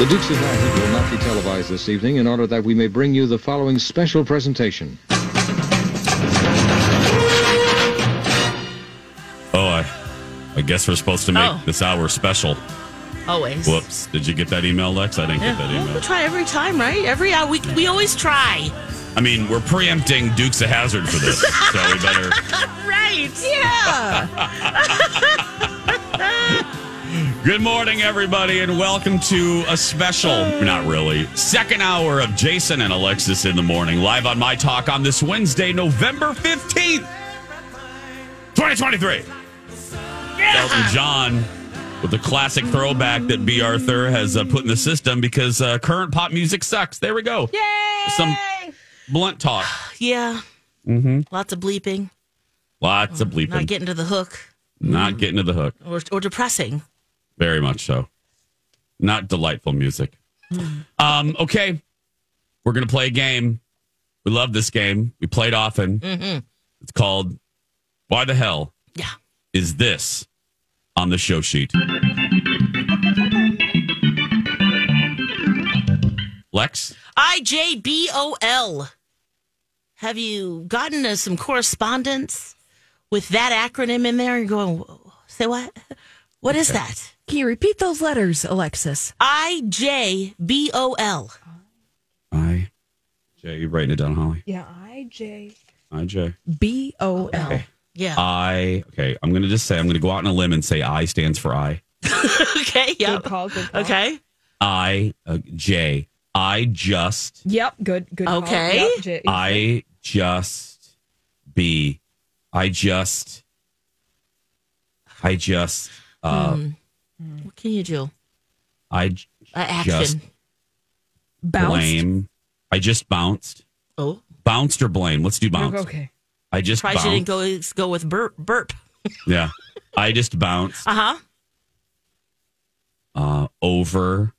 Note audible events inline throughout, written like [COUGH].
The Dukes of Hazzard will not be televised this evening in order that we may bring you the following special presentation. Oh, I, I guess we're supposed to make Oh. this hour special. Always. Whoops. Did you get that email, Lex? I didn't Yeah, get that well, email. we try every time, right? Every hour. We, we always try. I mean, we're preempting Dukes of Hazzard for this, so we better. [LAUGHS] Right. [LAUGHS] Yeah. [LAUGHS] Good morning, everybody, and welcome to a special, not really, second hour of Jason and Alexis in the morning, live on My Talk on this Wednesday, November 15th, 2023. Elton John with the classic throwback that B. Arthur has uh, put in the system because uh, current pop music sucks. There we go. Yay! Some blunt talk. [SIGHS] Yeah. Mm-hmm. Lots of bleeping. Lots of bleeping. Not getting to the hook. Not getting to the hook. Or, or depressing. Very much so. Not delightful music. Um, okay. We're going to play a game. We love this game. We play it often. It's called Why the Hell Yeah. is This on the show sheet? Lex? I J B O L. Have you gotten uh, some correspondence with that acronym in there? And going, "Whoa, say what? What is that? Can you repeat those letters, Alexis? I J B O L. I J. Jay, you writing it down, Holly? Yeah, I J I J. B O L. Jay. B O L. Yeah. I. Okay. I'm going to just say, I'm going to go out on a limb and say I stands for I. [LAUGHS] okay. Yeah. Good call. Good call. Okay. I, uh, J. I just Yep. Good. Good. call. Okay. Yep, J- I just be I just I just uh What can you do? I j- Uh, action. just bounced. blame I just bounced. Oh. Bounced or blame? Let's do bounce. Okay. I just Surprised you didn't go go with burp. burp. [LAUGHS] Yeah. I just bounced Uh huh. uh over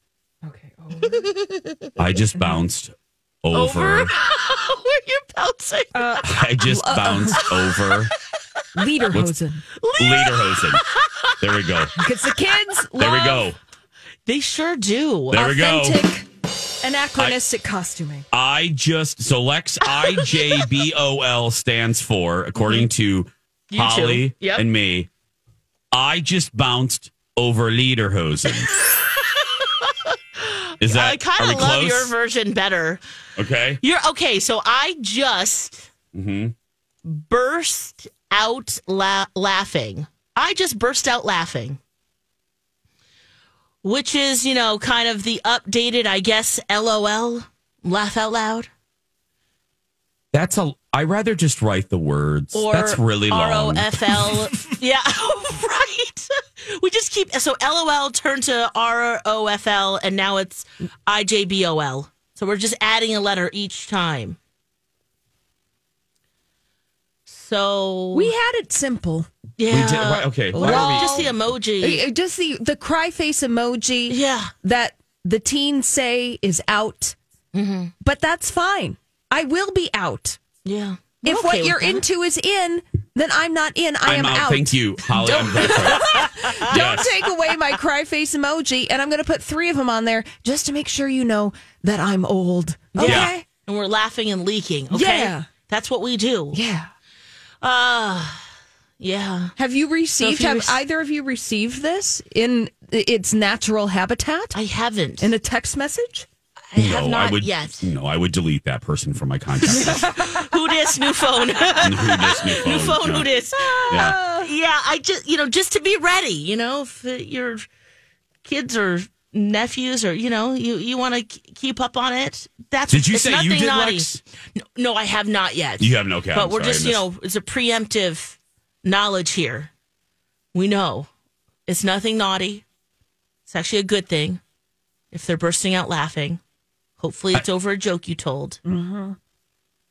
Okay. Oh. I just bounced over, Over. [LAUGHS] Where you bouncing? I just bounced over Lederhosen. Lederhosen. There we go. Because the kids [LAUGHS] There we go. they sure do. There we go. authentic, anachronistic costuming. I just so Lex I J B O L stands for according to You Holly two. Yep. and me. I just bounced over Lederhosen. [LAUGHS] Is that I kind we of love close? your version better. okay. You're okay. So I just Mm-hmm. burst out la- laughing. I just burst out laughing, which is you know kind of the updated, I guess, LOL, laugh out loud, That's a. I rather just write the words. or That's really long. ROFL. [LAUGHS] yeah, [LAUGHS] right. We just keep so LOL turned to ROFL, and now it's IJBOL. So we're just adding a letter each time. So We had it simple. yeah, We did- why- okay, why Well, we- just the emoji. Just the the cry face emoji. Yeah. That the teens say is out. Mm-hmm. But that's fine. I will be out. Yeah. If We're what okay you're that. into is in, then I'm not in. I I'm am out. Thank you, Holly. I'm very. Don't [LAUGHS] Yes. take away my cry face emoji, and I'm going to put three of them on there just to make sure you know that I'm old. Okay. Yeah. and we're laughing and leaking. Okay. Yeah. That's what we do. Yeah. Yeah. Have you received? you have rec- either of you received this in its natural habitat I haven't. in a text message? I have no, not I would. yet. No, I would delete that person from my contact. [LAUGHS] Who dis? New phone. [LAUGHS] Who dis new phone? [LAUGHS] New phone. yeah. Who dis? Yeah. Yeah. I just you know just to be ready. You know if uh, your kids or nephews or you know you you want to keep up on it. That's Did you it's say you did, naughty. Lex? No, no, I have not yet. You have no okay, but I'm we're sorry, just you know it's a preemptive knowledge here. We know it's nothing naughty. It's actually a good thing if they're bursting out laughing. Hopefully, it's over a joke you told. Mm-hmm.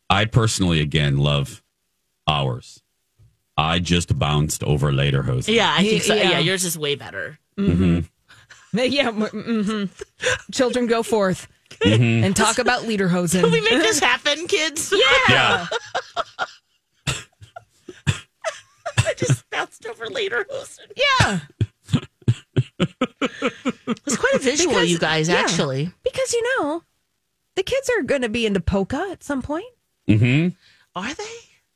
I personally, again, love ours. I just bounced over later hose. Yeah, I think so. Yeah. Yeah, yours is way better. Mm-hmm. Mm-hmm. [LAUGHS] Yeah. hmm Children go forth and talk about lederhosen. Can we make this [LAUGHS] happen, kids? Yeah. [LAUGHS] I just bounced over later. yeah. It's quite a visual, Because- you guys, yeah. actually. Because you know, the kids are going to be into polka at some point. Mm-hmm. Are they?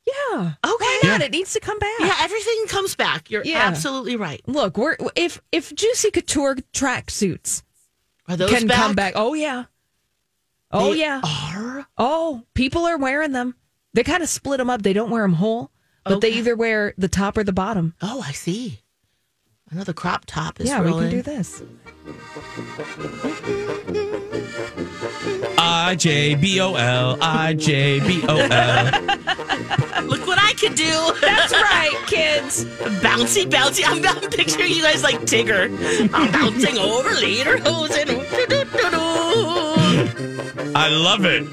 Yeah. Okay. Why not? It needs to come back. Yeah, everything comes back. You're Yeah. absolutely right. Look, we're if if Juicy Couture tracksuits Are those can back? come back. Oh yeah. Oh They yeah. Are? Oh, people are wearing them. They kind of split them up. They don't wear them whole, but they either wear the top or the bottom. Oh, I see. Another crop top is yeah, we can do this. I J B O L I J B O L. [LAUGHS] Look what I can do. That's right, kids. bouncy, bouncy. I'm, I'm picturing you guys like Tigger. I'm bouncing over later hosing. I love it.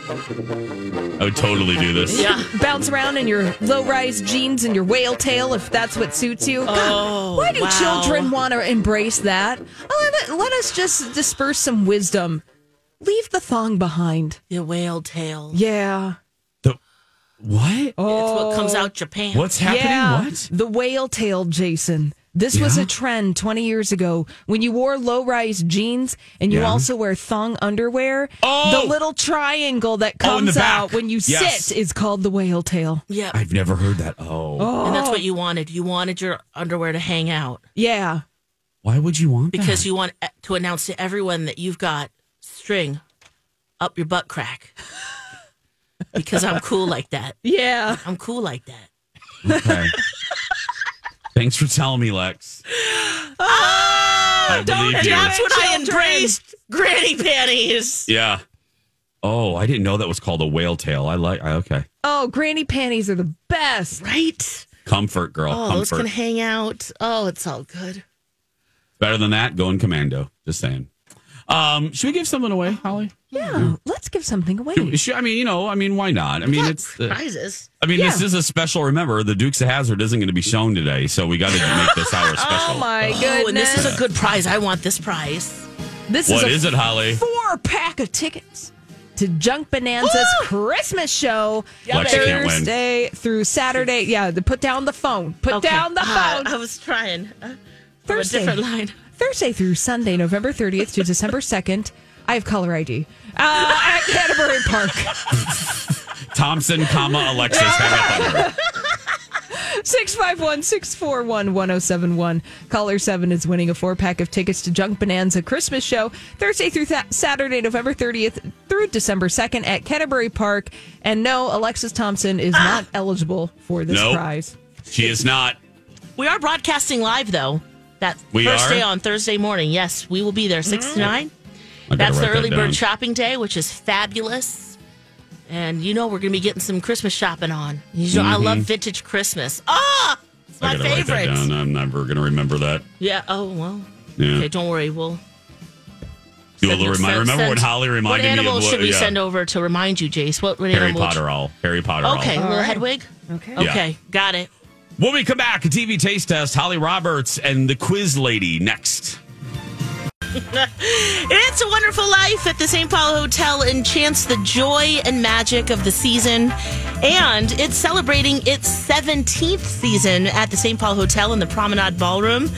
I would totally do this. Yeah. Bounce around in your low-rise jeans and your whale tail if that's what suits you. God, Oh, why do wow. children want to embrace that? Oh, let, let us just disperse some wisdom. Leave the thong behind. The whale tail. Yeah. The, what? Oh. It's what comes out Japan. What's happening? Yeah, What? the whale tail, Jason. This was a trend 20 years ago when you wore low rise jeans and you Yeah. also wear thong underwear. Oh! The little triangle that Oh, comes out when you Yes. sit is called the whale tail. Yeah. I've never heard that. Oh. oh. And that's what you wanted. You wanted your underwear to hang out Yeah. Why would you want because that? you want to announce to everyone that you've got string up your butt crack. because I'm cool like that. [LAUGHS] Yeah. I'm cool like that. Okay. [LAUGHS] Thanks for telling me, Lex. I believe And you. that's when I embraced granny panties. Yeah. Oh, I didn't know that was called a whale tail. I like. I, okay. Oh, granny panties are the best. Right? Comfort, girl. Oh, those Comfort. can hang out. Oh, it's all good. Better than that, going commando. Just saying. Um, should we give something away, Holly? Yeah. Let's give something away. Should- should- I mean, you know, I mean, why not? I mean, Got it's. Uh, prizes. I mean, this is a special. Remember, the Dukes of Hazzard isn't going to be shown today, so we got to make this hour [LAUGHS] special. Oh my Oh, goodness. and this is a good prize. I want this prize. This What is, is it, Holly? four pack of tickets to Junk Bonanza's Christmas show Lex, you can't win. Thursday through Saturday. Yeah, put down the phone. Put Okay. down the Uh, phone. I was trying. Uh, from a Thursday. different line. Thursday through Sunday, November 30th to December 2nd. I have caller ID uh, at Canterbury Park. [LAUGHS] Thompson, comma Alexis. Hang up on her. 651-641-1071. Caller 7 is winning a four-pack of tickets to Junk Bonanza Christmas Show Thursday through th- Saturday, November 30th through December 2nd at Canterbury Park. And no, Alexis Thompson is ah. not eligible for this nope. prize. She is not. We are broadcasting live, though. That we first are? day on Thursday morning. Yes, we will be there, 6 mm. to 9. That's the write that early bird shopping day, which is fabulous. And you know we're going to be getting some Christmas shopping on. You know I love vintage Christmas. Ah, it's Mm-hmm. I my gotta write that favorite. down. I'm never going to remember that. Yeah. Oh well. Yeah. Okay, don't worry. We'll. You send- will remind, remember when send- Holly What reminded me of what? should we yeah, send over to remind you, Jace? What, what Harry animal? Potter all. Harry Potter all. Okay, little right. Hedwig. Okay. Okay, got it. When we come back, a TV taste test, Holly Roberts and the quiz lady next. [LAUGHS] It's a wonderful life at the St. Paul Hotel enchants the joy and magic of the season. And it's celebrating its 17th season at the St. Paul Hotel in the Promenade Ballroom.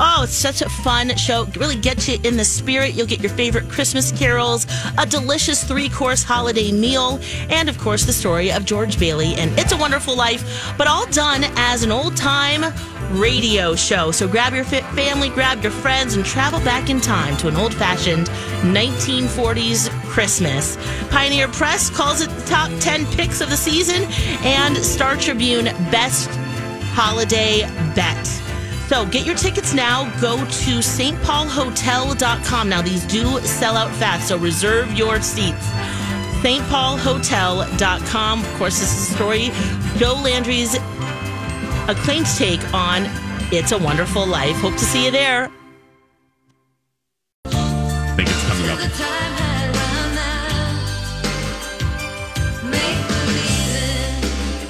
Oh, it's such a fun show. Really gets you in the spirit. You'll get your favorite Christmas carols, a delicious three course holiday meal, and of course, the story of George Bailey and It's a Wonderful Life, but all done as an old time radio show. So grab your family, grab your friends, and travel back in time to an old fashioned 1940s Christmas. Pioneer Press calls it the top 10 picks of the season, and Star Tribune Best Holiday Bet. So get your tickets now. Go to stpaulhotel.com. Now, these do sell out fast, so reserve your seats. stpaulhotel.com. Of course, this is a story. Joe Landry's acclaimed take on It's a Wonderful Life. Hope to see you there.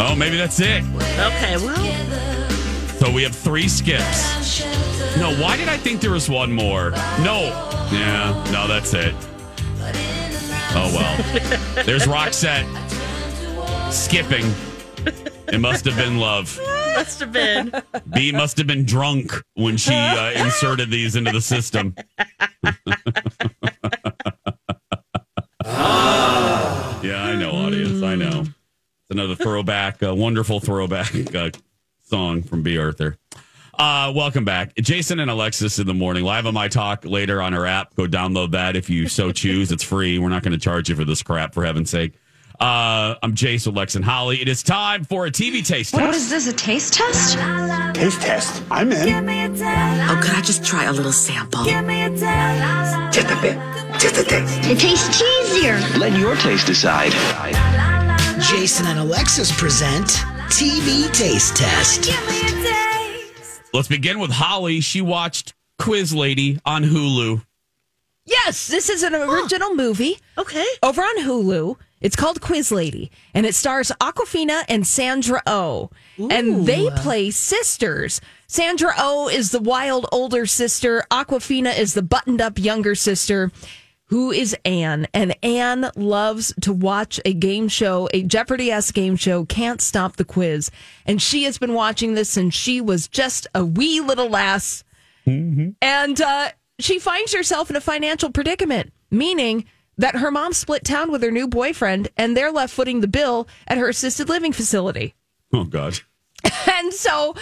Oh, maybe that's it. Okay, well, So we have three skips. No, why did I think there was one more? No. Yeah, no, that's it. Oh, well. [LAUGHS] There's Roxette skipping. It must have been love. Must have been. B must have been drunk when she uh, inserted these into the system. [LAUGHS] another throwback, a wonderful throwback uh, song from B. Arthur. Uh, welcome back. Jason and Alexis in the morning, live on my talk later on our app. Go download that if you so choose. It's free. We're not going to charge you for this crap, for heaven's sake. Uh, I'm Jason, Lex, and Holly. It is time for a TV taste What test. What is this, a taste test? Taste test. I'm in. Oh, could I just try a little sample? Just a bit. Just a taste. It tastes cheesier. Let your taste decide. Jason and Alexis present TV Taste Test. Let's begin with Holly. She watched Quiz Lady on Hulu. Yes, this is an original movie Okay. over on Hulu. It's called Quiz Lady, and it stars Awkwafina and Sandra O. oh. And they play sisters. Sandra O is the wild older sister. Awkwafina is the buttoned up younger sister. Who is Anne? And Anne loves to watch a game show, a Jeopardy esque game show, Can't Stop the Quiz. And she has been watching this since she was just a wee little lass. And uh, she finds herself in a financial predicament, meaning that her mom split town with her new boyfriend and they're left footing the bill at her assisted living facility. Oh, God. [LAUGHS] And so,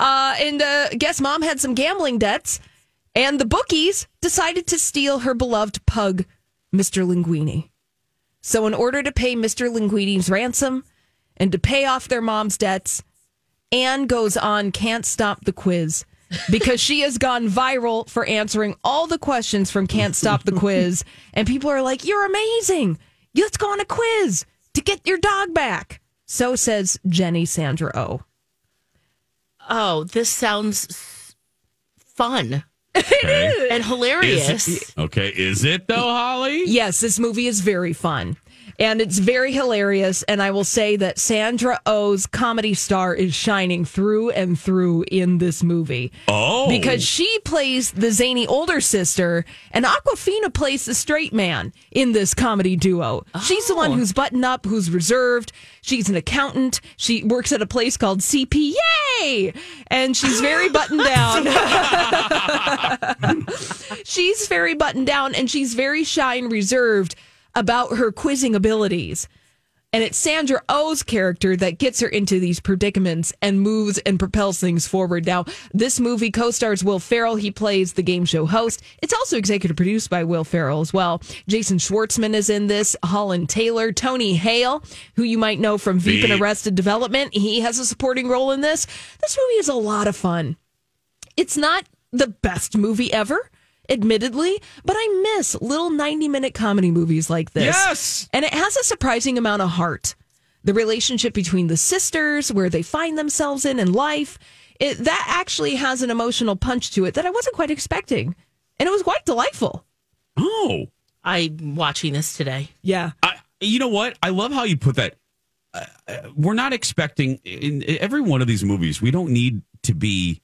uh, and uh, guess mom had some gambling debts, and the bookies decided to steal her beloved pug, Mr. Linguini. So, in order to pay Mr. Linguini's ransom and to pay off their mom's debts, Anne goes on Can't Stop the Quiz because she has gone viral for answering all the questions from Can't Stop the Quiz. [LAUGHS] And people are like, You're amazing. Let's go on a quiz to get your dog back. So says Jenny Sandra O. Oh, this sounds fun Okay. [LAUGHS] and hilarious. Is it- okay. Is it, though, Holly? Yes, this movie is very fun. And it's very hilarious. And I will say that Sandra Oh's comedy star is shining through and through in this movie. Oh. Because she plays the zany older sister, and Awkwafina plays the straight man in this comedy duo. She's the one oh. who's buttoned up, who's reserved. She's an accountant. She works at a place called CP. Yay! And she's very [LAUGHS] buttoned down. [LAUGHS] she's very buttoned down and she's very shy and reserved about her quizzing abilities. And it's Sandra Oh's character that gets her into these predicaments and moves and propels things forward. Now, this movie co stars Will Ferrell. He plays the game show host. It's also executive produced by Will Ferrell as well. Jason Schwartzman is in this, Holland Taylor, Tony Hale, who you might know from Veep and Arrested Development. He has a supporting role in this. This movie is a lot of fun. It's not the best movie ever, admittedly, but I miss little 90 minute comedy movies like this. Yes. And it has a surprising amount of heart. The relationship between the sisters, where they find themselves in in life, it, that actually has an emotional punch to it that I wasn't quite expecting. And it was quite delightful. Oh. I'm watching this today. Yeah. I, you know what? I love how you put that. Uh, uh, we're not expecting in every one of these movies. We don't need to be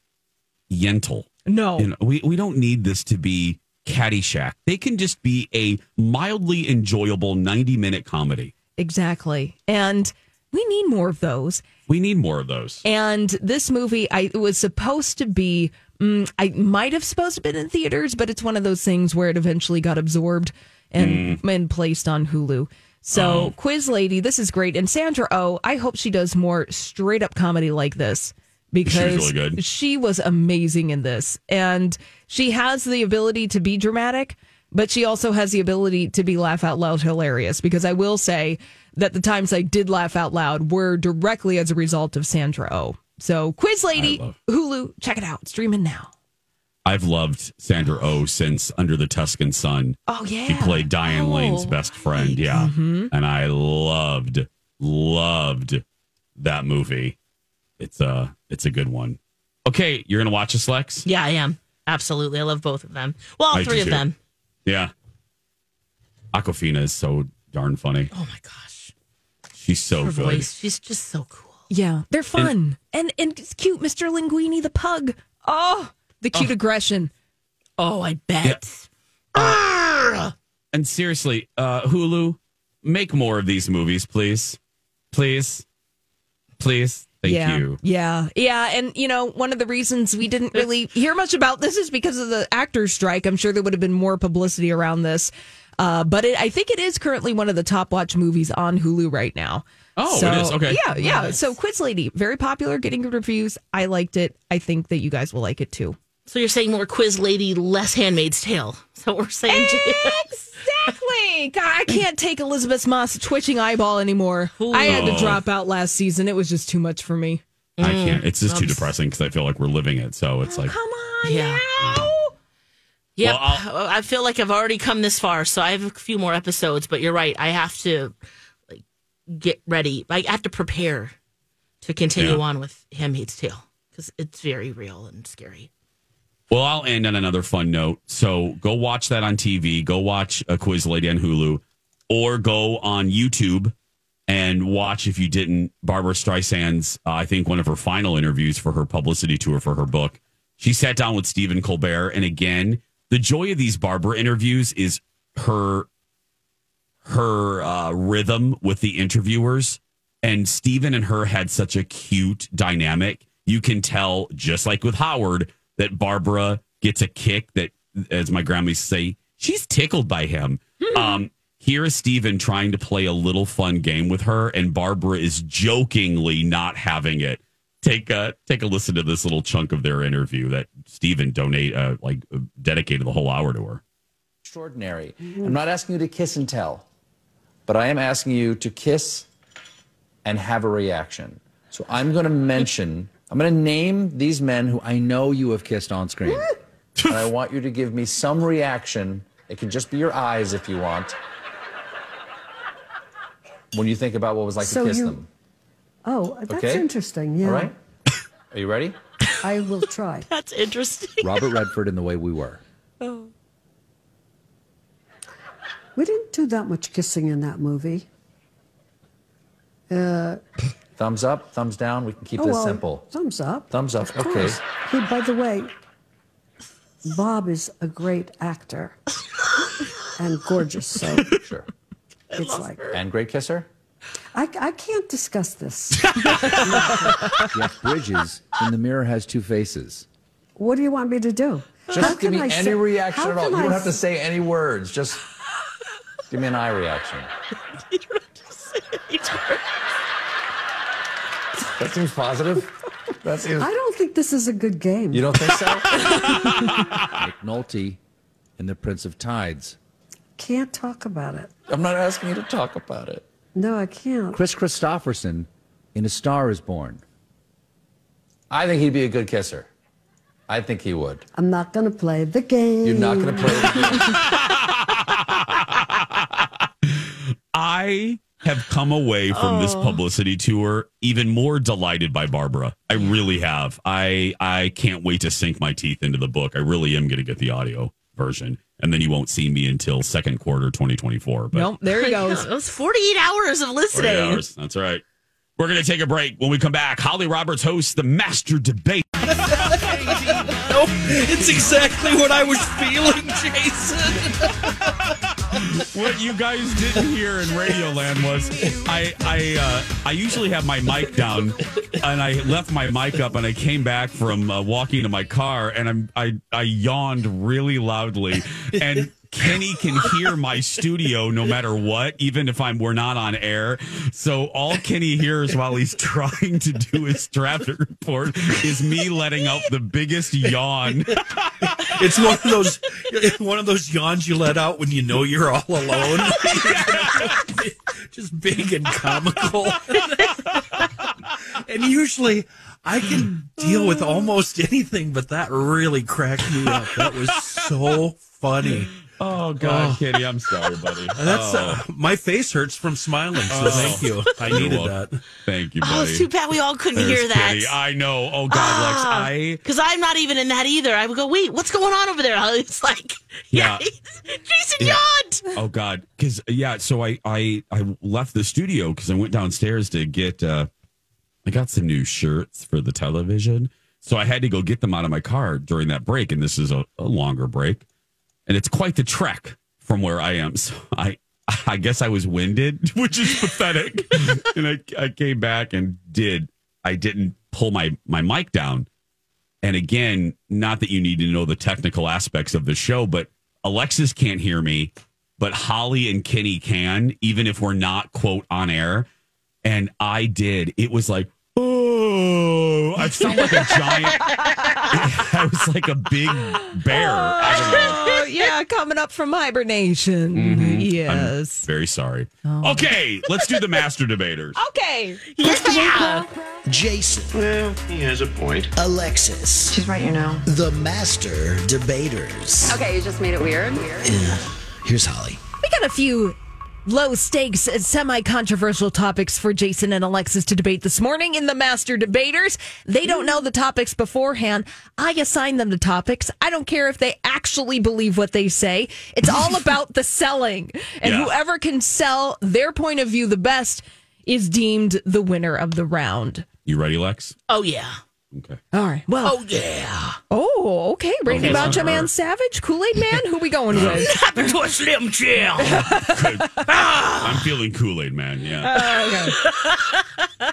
Yentl. No. You know, we we don't need this to be Caddyshack. They can just be a mildly enjoyable ninety minute comedy. Exactly. And we need more of those. We need more of those. And this movie, I it was supposed to be. Mm, I might have supposed to been in theaters, but it's one of those things where it eventually got absorbed and and placed on Hulu. So, Oh. Quiz Lady, this is great, and Sandra Oh, I hope she does more straight up comedy like this because really she was amazing in this, and she has the ability to be dramatic, but she also has the ability to be laugh out loud hilarious. Because I will say that the times I did laugh out loud were directly as a result of Sandra Oh. So, Quiz Lady, love- Hulu, check it out, streaming now. I've loved Sandra Oh since Under the Tuscan Sun. Oh yeah, She played Diane Oh, Lane's best friend. Yeah. Mm-hmm. And I loved, loved that movie. It's a, it's a good one. Okay. You're going to watch this, Lex? Yeah, I am. Absolutely. I love both of them. Well, all I three of too. them. Yeah. Awkwafina is so darn funny. Oh my gosh. She's so Her good. voice. She's just so cool. Yeah, they're fun and and, it's cute, Mr. Linguini the pug. Oh, the oh. cute aggression. Oh, I bet. Ah! Ah! And seriously, uh, Hulu, make more of these movies, please. Please. please? Thank yeah, you. Yeah, yeah, and you know, one of the reasons we didn't really hear much about this is because of the actors' strike. I'm sure there would have been more publicity around this, uh, but it, I think it is currently one of the top watch movies on Hulu right now. Oh, So, it is. Okay. Yeah, yeah. So, Quiz Lady, very popular, getting good reviews. I liked it. I think that you guys will like it too. So you're saying more quiz lady, less Handmaid's Tale. So we're saying. Exactly. [LAUGHS] God, I can't take Elisabeth Moss twitching eyeball anymore. I had to Oh. drop out last season. It was just too much for me. I can't. It's just too depressing because I feel like we're living it. So it's oh, like, Come on Yeah. now. Yep. Well, oh, I feel like I've already come this far, so I have a few more episodes. But you're right. I have to like get ready. I have to prepare to continue Yeah. on with Handmaid's Tale because it's very real and scary. Well, I'll end on another fun note. So go watch that on TV. Go watch a Quiz Lady on Hulu, or go on YouTube and watch if you didn't Barbra Streisand's. Uh, I think one of her final interviews for her publicity tour for her book. She sat down with Stephen Colbert, and again, the joy of these Barbra interviews is her her uh, rhythm with the interviewers. And Stephen and her had such a cute dynamic. You can tell, just like with Howard, that Barbra gets a kick that, as my grandma used to say, she's tickled by him. Um, here is Stephen trying to play a little fun game with her, and Barbra is jokingly not having it. Take a take a listen to this little chunk of their interview that Stephen donate uh, like uh, dedicated the whole hour to her. extraordinary. I'm not asking you to kiss and tell, but I am asking you to kiss and have a reaction. So I'm going to mention, I'm going to name these men who I know you have kissed on screen. and I want you to give me some reaction. It can just be your eyes if you want. When you think about what it was like So to kiss you- them. Oh, that's Okay? interesting. Yeah. All right? Are you ready? I will try. [LAUGHS] That's interesting. Robert Redford in the way we were. Oh. We didn't do that much kissing in that movie. Uh, Thumbs up, thumbs down. We can keep oh, this well, simple. Thumbs up. Thumbs up. Of Okay. course. Hey, by the way, Bob is a great actor and gorgeous. So [LAUGHS] Sure. it's like And great kisser? I, I can't discuss this. [LAUGHS] Yes, Bridges in the mirror has two faces. What do you want me to do? How Just give me I any say- reaction at all. You don't I have to say any words. Just give me an eye reaction. [LAUGHS] That seems positive. That seems. I don't think this is a good game. You don't think so? [LAUGHS] McNulty Nolte in The Prince of Tides. can't talk about it. I'm not asking you to talk about it. No, I can't. Kris Kristofferson in A Star Is Born. I think he'd be a good kisser. I think he would. I'm not going to play the game. You're not going to play. the game. [LAUGHS] [LAUGHS] I have come away from this oh. publicity tour even more delighted by Barbra. I really have. I I can't wait to sink my teeth into the book. I really am going to get the audio version, and then you won't see me until second quarter 2024. But Nope, there he goes. It was 48 hours of listening. hours. That's right. We're going to take a break. When we come back, Holly Roberts hosts the Master Debate. It's exactly what I was feeling, Jason. what you guys didn't hear in Radioland was I I uh, I usually have my mic down and I left my mic up and I came back from uh, walking to my car and I'm I I yawned really loudly and Kenny can hear my studio no matter what, even if I'm we're not on air. So all Kenny hears while he's trying to do his traffic report is me letting out the biggest yawn. It's one of those one of those yawns you let out when you know you're all alone. [LAUGHS] Just big and comical. and usually I can deal with almost anything, but that really cracked me up. That was so funny. Oh God, Kenny, I'm sorry, buddy. [LAUGHS] That's Oh. uh, my face hurts from smiling. So thank you. I needed welcome. that. Thank you, Oh, buddy. it's too bad we all couldn't There's hear that. Kitty. I know. Oh God, Lex. I Because I'm not even in that either. I would go, wait, what's going on over there? [LAUGHS] It's like, [LAUGHS] yeah, Yeah. Jason Yeah. yawned. oh God, because yeah. So I I I left the studio because I went downstairs to get. uh I got some new shirts for the television, so I had to go get them out of my car during that break. And this is a, a longer break, and it's quite the trek from where I am. So I I guess I was winded, [LAUGHS] which is pathetic. [LAUGHS] and I, I came back and did. I didn't pull my my mic down. And again, not that you need to know the technical aspects of the show, but Alexis can't hear me, but Holly and Kenny can, even if we're not quote on air. And I did. It was like, oh, I felt like a giant. [LAUGHS] I was like a big bear. I don't know. Oh, yeah, coming up from hibernation. Mhm. Yes. I'm very sorry. Okay, let's do the master debaters. [LAUGHS] Okay. Jason. Well, he has a point. Alexis. She's right, you know. The master debaters. Okay, you just made it weird. Yeah. Here's Holly. We got a few low stakes, semi controversial topics for Jason and Alexis to debate this morning in the Master Debaters. They don't know the topics beforehand. I assign them the topics. I don't care if they actually believe what they say. It's all [LAUGHS] about the selling. And Yeah. whoever can sell their point of view the best is deemed the winner of the round. You ready, Lex? Oh yeah. Okay. All right. Well, Oh yeah. oh, okay. Randy Okay, Macho sure. Man uh-huh. Savage, Kool Aid Man. Who we going uh-huh. with? Happy to a slim jim. Ah. I'm feeling Kool Aid, man. Yeah. Oh,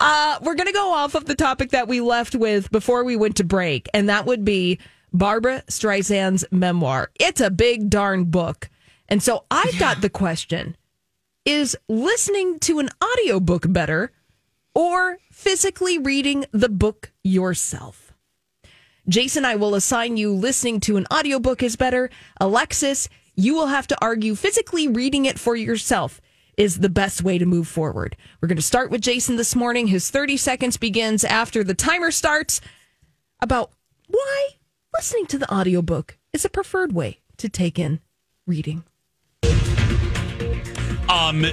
uh, we're going to go off of the topic that we left with before we went to break, and that would be Barbra Streisand's memoir. It's a big darn book. And so I've got the question Is listening to an audiobook better or physically reading the book yourself? Jason, I will assign you listening to an audiobook is better. Alexis, you will have to argue physically reading it for yourself is the best way to move forward. We're going to start with Jason this morning. His 30 seconds begins after the timer starts about why listening to the audiobook is a preferred way to take in reading. Um,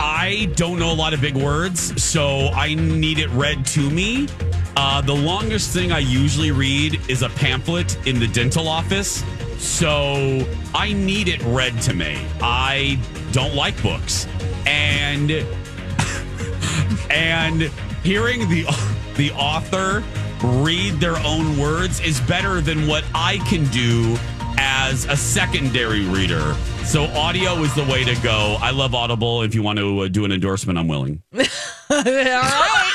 I don't know a lot of big words, so I need it read to me. Uh, the longest thing I usually read is a pamphlet in the dental office, so I need it read to me. I don't like books, and [LAUGHS] and hearing the the author read their own words is better than what I can do as a secondary reader. So audio is the way to go. I love Audible. If you want to uh, do an endorsement, I'm willing. [LAUGHS] All right.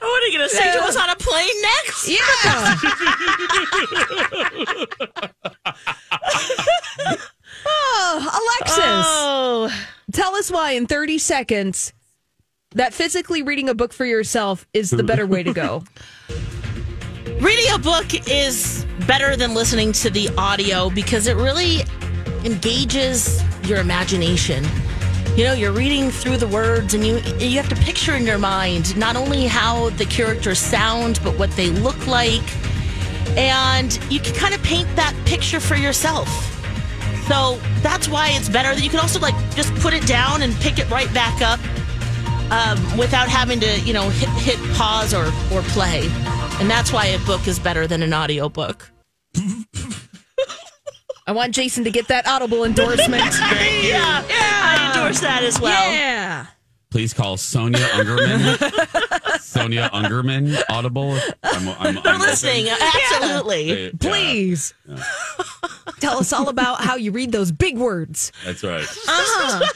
What are you gonna say to us on a plane next? Yeah. [LAUGHS] oh, Alexis. Oh. Tell us why in 30 seconds that physically reading a book for yourself is the better way to go. [LAUGHS] Reading a book is better than listening to the audio because it really engages your imagination. You know, you're reading through the words and you you have to picture in your mind not only how the characters sound but what they look like. And you can kind of paint that picture for yourself. So that's why it's better that you can also like just put it down and pick it right back up um, without having to, you know, hit, hit pause or, or play. And that's why a book is better than an audiobook. I want Jason to get that Audible endorsement. [LAUGHS] Yeah, I endorse that as well. Yeah. Please call Sonia Ungerman. [LAUGHS] Sonia Ungerman Audible. I'm, I'm, They're I'm listening. open. Absolutely. Yeah, Please. Tell us all about how you read those big words. That's right. Uh-huh.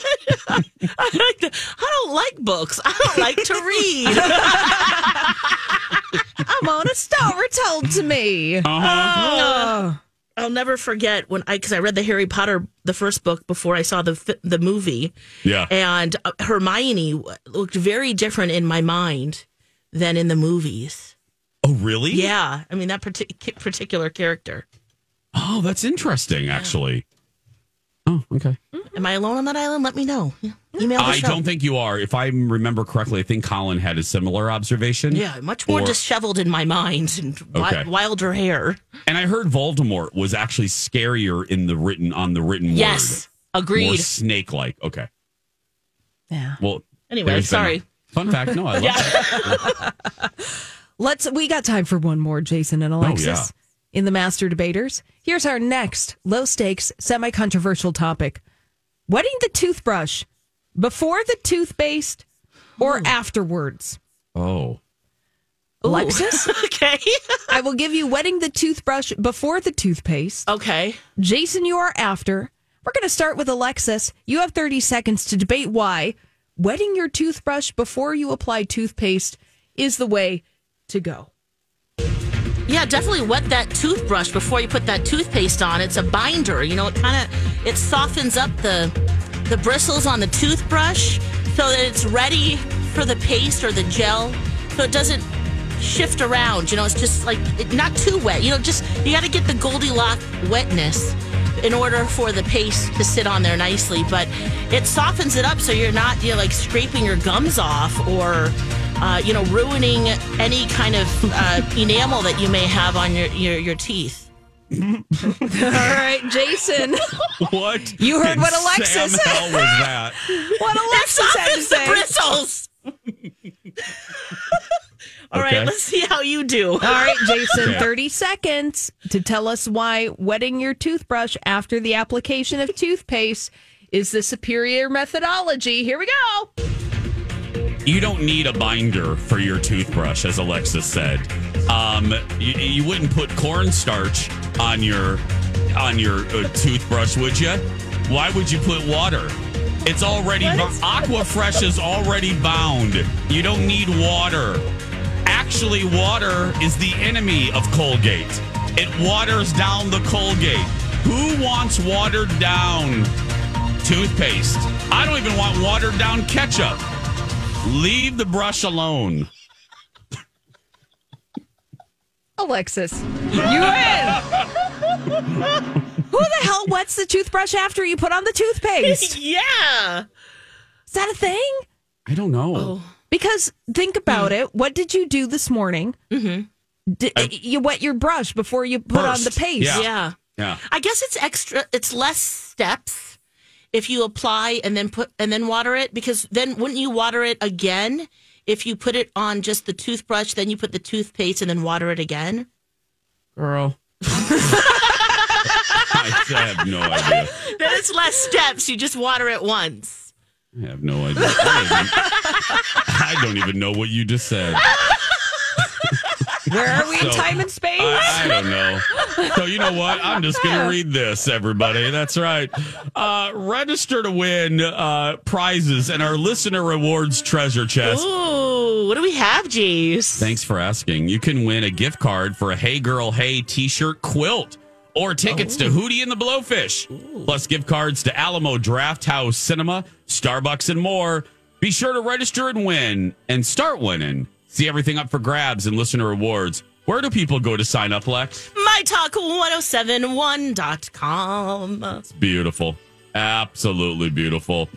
[LAUGHS] I, like to, I don't like books. I don't like to read. [LAUGHS] I'm on a story told to me. Uh-huh. Oh. I'll never forget when I because I read the Harry Potter the first book before I saw the the movie. Yeah. and uh, Hermione looked very different in my mind than in the movies. Oh, really? Yeah, I mean that partic- particular character. Oh, that's interesting, actually. Oh, okay. Am I alone on that island? Let me know. Yeah. Email the I show. don't think you are. If I remember correctly, I think Colin had a similar observation. Yeah, much more Or- disheveled in my mind and Okay. wilder hair. And I heard Voldemort was actually scarier in the written on the written word. Yes, word. agreed. More snake like. Okay. Yeah. Well. Anyway, there's been a- sorry. fun fact. No, I love that. [LAUGHS] Let's we got time for one more, Jason and oh, Alexis. yeah. In the Master Debaters. Here's our next low stakes, semi controversial topic. Wetting the toothbrush before the toothpaste or hmm. afterwards? Oh. Alexis? [LAUGHS] okay. I will give you wetting the toothbrush before the toothpaste. Okay. Jason, you are after. We're going to start with Alexis. You have 30 seconds to debate why wetting your toothbrush before you apply toothpaste is the way to go. Yeah, definitely wet that toothbrush before you put that toothpaste on. It's a binder. You know, it kind of it softens up the the bristles on the toothbrush so that it's ready for the paste or the gel, so it doesn't shift around. You know, it's just like it, not too wet. You know, just you got to get the Goldilocks wetness in order for the paste to sit on there nicely. But it softens it up so you're not you know, like scraping your gums off or uh, you know ruining any kind of uh, enamel that you may have on your your, your teeth. [LAUGHS] All right, Jason. What? You heard what Alexis Sam said. hell was that? [LAUGHS] What It Alexis had to the say. bristles. [LAUGHS] All right, Okay. let's see how you do. All right, Jason, Okay. 30 seconds to tell us why wetting your toothbrush after the application of toothpaste is the superior methodology. Here we go. You don't need a binder for your toothbrush, as Alexis said. Um, you, you wouldn't put cornstarch on your on your uh, toothbrush, would you? Why would you put water? It's already Aquafresh is already bound. You don't need water. Actually, water is the enemy of Colgate. It waters down the Colgate. Who wants watered down toothpaste? I don't even want watered down ketchup. Leave the brush alone. Alexis, you win. Who the hell wets the toothbrush after you put on the toothpaste? [LAUGHS] yeah. Is that a thing? I don't know. Because think about it. What did you do this morning? Mm-hmm. Did, you wet your brush before you put on the paste. Yeah. Yeah. Yeah. I guess it's extra. It's less steps if you apply and then put and then water it because then wouldn't you water it again if you put it on just the toothbrush? Then you put the toothpaste and then water it again. Girl. [LAUGHS] I have no idea. Then it's less steps. You just water it once. I have no idea. I don't even, I don't even know what you just said. [LAUGHS] Where are we in [LAUGHS] time and space? I, I don't know. So you know what? I'm just going [LAUGHS] to read this, everybody. That's right. Uh, register to win uh, prizes and our listener rewards treasure chest. Ooh, what do we have, Jace? Thanks for asking. You can win a gift card for a Hey Girl Hey t-shirt quilt or tickets to Hootie and the Blowfish. Plus gift cards to Alamo Drafthouse Cinema, Starbucks and more. Be sure to register and win and start winning. See everything up for grabs and listener rewards. Where do people go to sign up, Lex? MyTalk1071.com. It's Beautiful. Absolutely beautiful.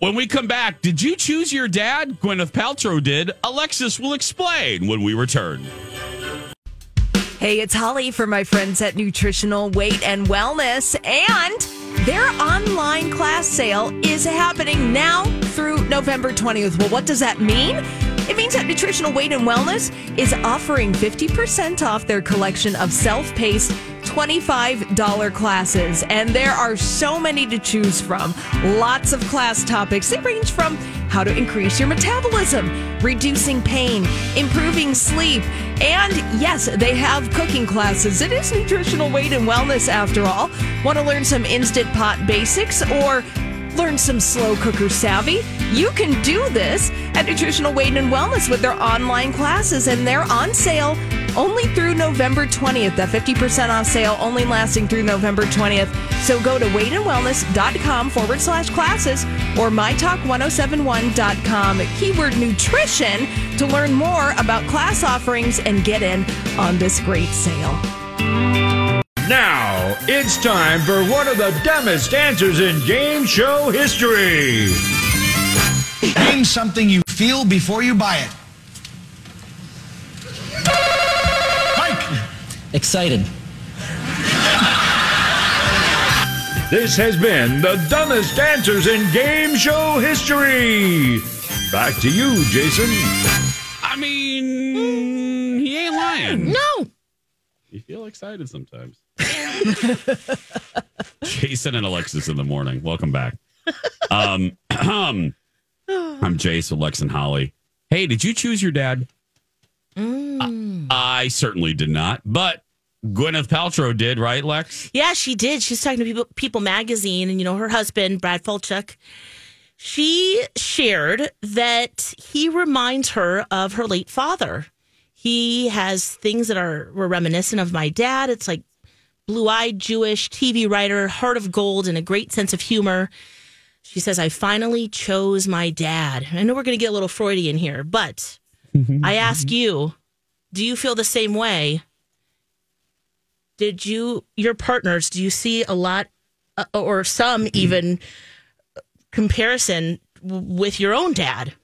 When we come back, did you choose your dad? Gwyneth Paltrow did. Alexis will explain when we return. Hey, it's Holly for my friends at Nutritional Weight and Wellness, and their online class sale is happening now through November 20th. Well, what does that mean? It means that Nutritional Weight and Wellness is offering 50% off their collection of self paced $25 classes. And there are so many to choose from. Lots of class topics. They range from how to increase your metabolism, reducing pain, improving sleep, and yes, they have cooking classes. It is nutritional weight and wellness after all. Want to learn some instant pot basics or learn some slow cooker savvy? You can do this at Nutritional Weight and Wellness with their online classes, and they're on sale only through November 20th. That 50% off sale only lasting through November 20th. So go to weightandwellness.com forward slash classes or mytalk1071.com keyword nutrition to learn more about class offerings and get in on this great sale. Now it's time for one of the dumbest answers in game show history. Name something you feel before you buy it. Mike! Excited. This has been the dumbest answers in game show history. Back to you, Jason. I mean, he ain't lying. No. You feel excited sometimes. [LAUGHS] [LAUGHS] Jason and Alexis in the morning. Welcome back. Um, [CLEARS THROAT] I'm Jace, Alex, and Holly. Hey, did you choose your dad? I certainly did not, but Gwyneth Paltrow did, right, Lex? Yeah, she did. She was talking to People, People magazine, and you know, her husband, Brad Falchuk, she shared that he reminds her of her late father. He has things that are were reminiscent of my dad. It's like blue eyed Jewish TV writer, heart of gold, and a great sense of humor. She says, I finally chose my dad. I know we're going to get a little Freudian here, but [LAUGHS] I ask you, do you feel the same way? Did you, your partners, do you see a lot uh, or some even comparison with your own dad?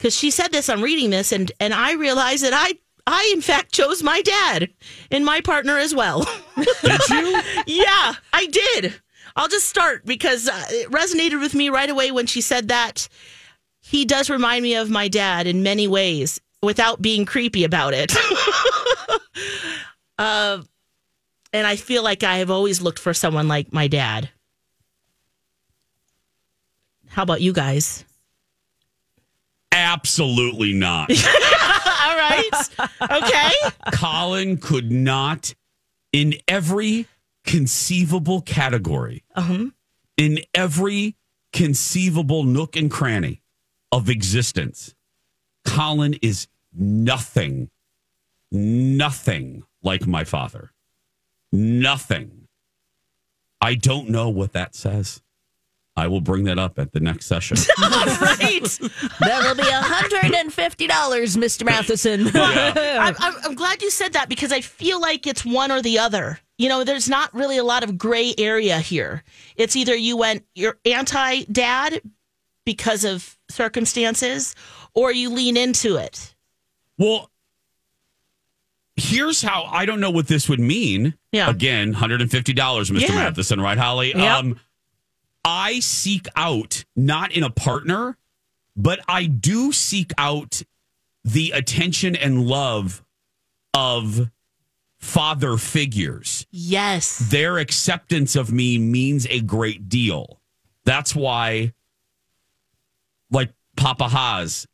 Because she said this, I'm reading this, and, and I realized that I, I in fact chose my dad and my partner as well. [LAUGHS] Did you? yeah, I did. I'll just start because uh, it resonated with me right away when she said that. He does remind me of my dad in many ways without being creepy about it. [LAUGHS] uh, and I feel like I have always looked for someone like my dad. How about you guys? Absolutely not. [LAUGHS] All right. Okay. Colin could not, in every conceivable category, Uh-huh. in every conceivable nook and cranny of existence, Colin is nothing, nothing like my father. Nothing. I don't know what that says. I will bring that up at the next session. [LAUGHS] right. That will be $150, Mr. Matheson. [LAUGHS] I'm, I'm, I'm glad you said that because I feel like it's one or the other. You know, there's not really a lot of gray area here. It's either you went you're anti dad because of circumstances, or you lean into it. Well, here's how I don't know what this would mean. Yeah. Again, $150, Mr. Yeah. Matheson, right, Holly? Yep. Um, I seek out not in a partner, but I do seek out the attention and love of father figures. Yes. Their acceptance of me means a great deal. That's why, like Papa Haas,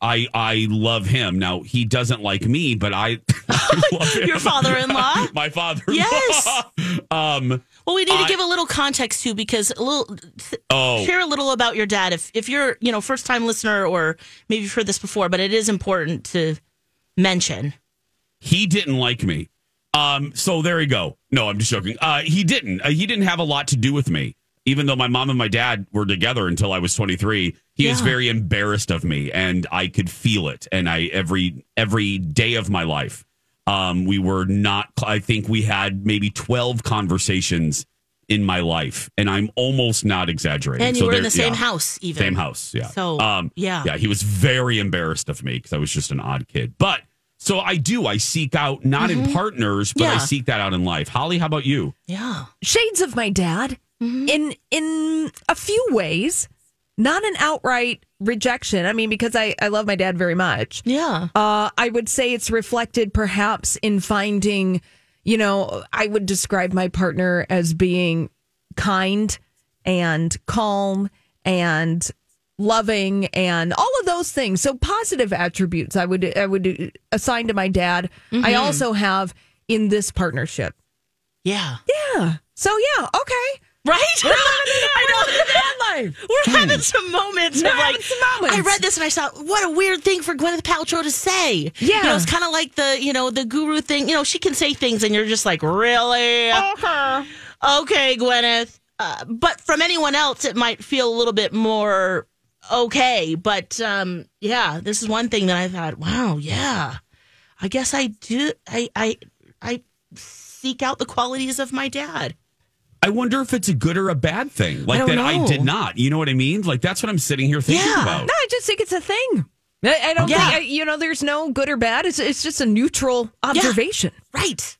I I love him. Now he doesn't like me, but I, [LAUGHS] I love him. Your father-in-law? [LAUGHS] My father. Yes. [LAUGHS] um. Well, we need I- to give a little context too, because a little Oh. share a little about your dad. If if you're you know first time listener, or maybe you've heard this before, but it is important to mention. he didn't like me. Um, so there you go. No, I'm just joking. Uh, he didn't. Uh, he didn't have a lot to do with me. Even though my mom and my dad were together until I was 23, he was very embarrassed of me, and I could feel it. And I every every day of my life, um, we were not. I think we had maybe 12 conversations in my life, and I'm almost not exaggerating. And you were in the same yeah. house, even. Same house, yeah. So, um, yeah. yeah, he was very embarrassed of me because I was just an odd kid. But so I do. I seek out not in partners, but I seek that out in life. Holly, how about you? Yeah. Shades of my dad in in a few ways. Not an outright rejection. I mean, because I, I love my dad very much. Yeah. Uh, I would say it's reflected perhaps in finding, you know, I would describe my partner as being kind and calm and loving and all of those things. So positive attributes I would I would assign to my dad. I Mhm. also have in this partnership. Yeah. Yeah. So yeah, okay. Right? [LAUGHS] I know. [LAUGHS] We're having some moments We're like having some moments. I read this and I thought, what a weird thing for Gwyneth Paltrow to say. Yeah. You know, it's kind of like the, you know, the guru thing. You know, she can say things and you're just like, really? Okay. Okay, Gwyneth. Uh, but from anyone else, it might feel a little bit more okay. But um, yeah, this is one thing that I thought, wow, yeah. I guess I do. I, I, I seek out the qualities of my dad. I wonder if it's a good or a bad thing. Like don't that I did not. You know what I mean? Like that's what I'm sitting here thinking about. No, I just think it's a thing. I, I don't Yeah. think I, you know. There's no good or bad. It's it's just a neutral observation. Right.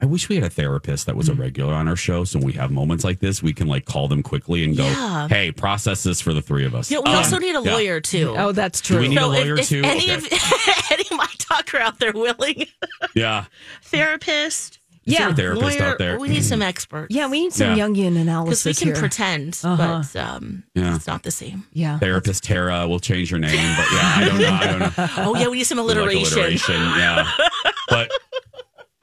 I wish we had a therapist that was a regular on our show. So when we have moments like this, we can like call them quickly and go, Yeah. "Hey, process this for the three of us." Yeah, we Um, also need a yeah. lawyer too. Oh, that's true. Do we need a lawyer if, if too? Any Okay. of [LAUGHS] any of my talker out there willing, Yeah. [LAUGHS] therapist, Is there a Yeah, therapist lawyer, out there? we need some experts. Yeah, we need some Yeah. Jungian analysis. because we can here. pretend, Uh-huh. but um, Yeah. it's not the same. Yeah. Therapist Tara will change her name, but yeah, I don't know. I don't know. [LAUGHS] Oh yeah, we need some We like alliteration. alliteration, yeah. but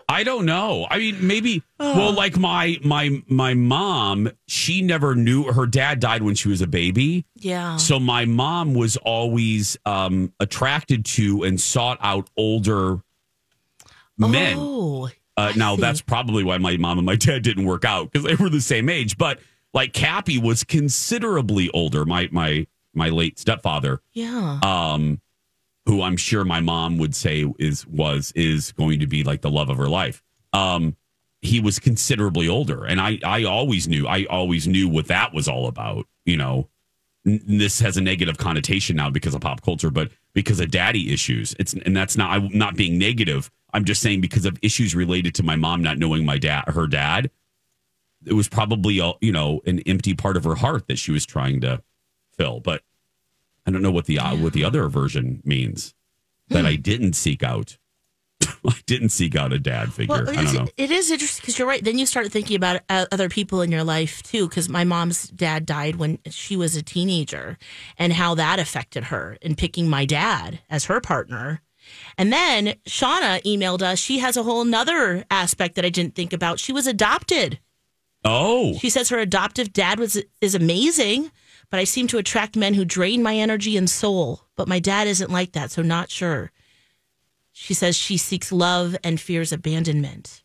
I don't know. I mean, maybe. Well, like my my my mom, she never knew her dad died when she was a baby. Yeah. So my mom was always um, attracted to and sought out older men. Oh, Uh, now [LAUGHS] that's probably why my mom and my dad didn't work out because they were the same age. But like Cappy was considerably older. My my my late stepfather, yeah. um, who I'm sure my mom would say is was is going to be like the love of her life. Um, he was considerably older, and I I always knew I always knew what that was all about. You know, N- this has a negative connotation now because of pop culture, but because of daddy issues, it's and that's not I'm not being negative. I'm just saying because of issues related to my mom not knowing my dad, her dad. It was probably a, you know an empty part of her heart that she was trying to fill, but I don't know what the uh, what the other version means that I didn't seek out. [LAUGHS] I didn't seek out a dad figure. Well, I don't know. it is interesting because you're right. Then you start thinking about uh, other people in your life too. Because my mom's dad died when she was a teenager, and how that affected her in picking my dad as her partner. And then Shauna emailed us. She has a whole nother aspect that I didn't think about. She was adopted. Oh, She says her adoptive dad was is amazing, but I seem to attract men who drain my energy and soul. But my dad isn't like that, so not sure. She says she seeks love and fears abandonment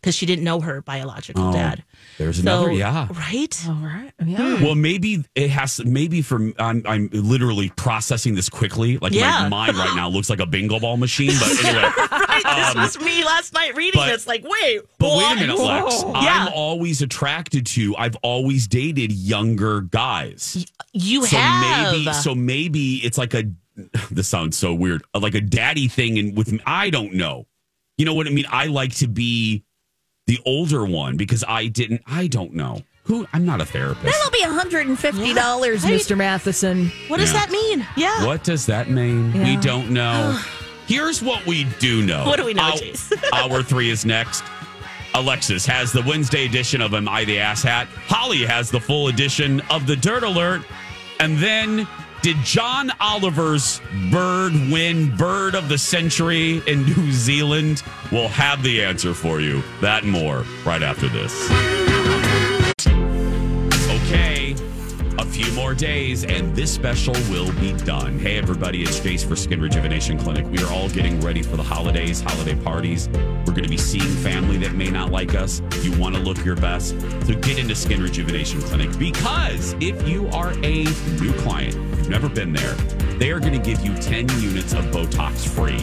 because she didn't know her biological Oh, dad. there's So- another. yeah. Right? All right. Yeah. Well, maybe it has. Maybe from I'm I'm literally processing this quickly. Like Yeah. my mind right now looks like a bingo ball machine. But anyway, [LAUGHS] right. This Um, was me last night reading but- this. Like, wait. But wait a minute, Lex. Yeah. I'm always attracted to. I've always dated younger guys. You so have. maybe so maybe it's like a. [LAUGHS] This sounds so weird. Uh, like a daddy thing, and with me, I don't know. You know what I mean? I like to be the older one because I didn't. I don't know who. I'm not a therapist. That'll be $150, Mr. Matheson. What does Yeah. that mean? Yeah. What does that mean? We Yeah. don't know. [SIGHS] Here's what we do know. What do we know, Hour- Chase? hour [LAUGHS] three is next. Alexis has the Wednesday edition of Am I the Ass Hat? Holly has the full edition of the Dirt Alert. And then, did John Oliver's bird win Bird of the Century in [LAUGHS] New Zealand? We'll have the answer for you. That and more right after this. Okay, a few more days and this special will be done. Hey, everybody, it's Jace for Skin Rejuvenation Clinic. We are all getting ready for the holidays, holiday parties. We're going to be seeing family that may not like us. You want to look your best. So get into Skin Rejuvenation Clinic because if you are a new client, never been there, they are going to give you 10 units of Botox free.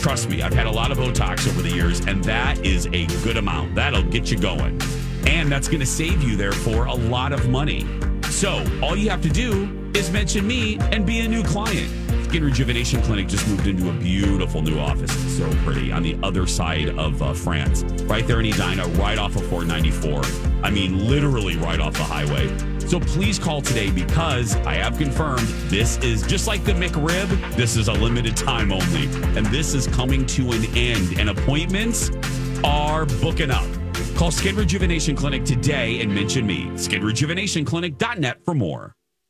Trust me, I've had a lot of Botox over the years, and that is a good amount. That'll get you going. And that's going to save you, therefore, a lot of money. So all you have to do is mention me and be a new client. Skin Rejuvenation Clinic just moved into a beautiful new office. It's so pretty on the other side of uh, France, right there in Edina, right off of 494. I mean, literally right off the highway. So please call today because I have confirmed this is just like the McRib. This is a limited time only, and this is coming to an end. And appointments are booking up. Call Skin Rejuvenation Clinic today and mention me. SkinRejuvenationClinic.net for more.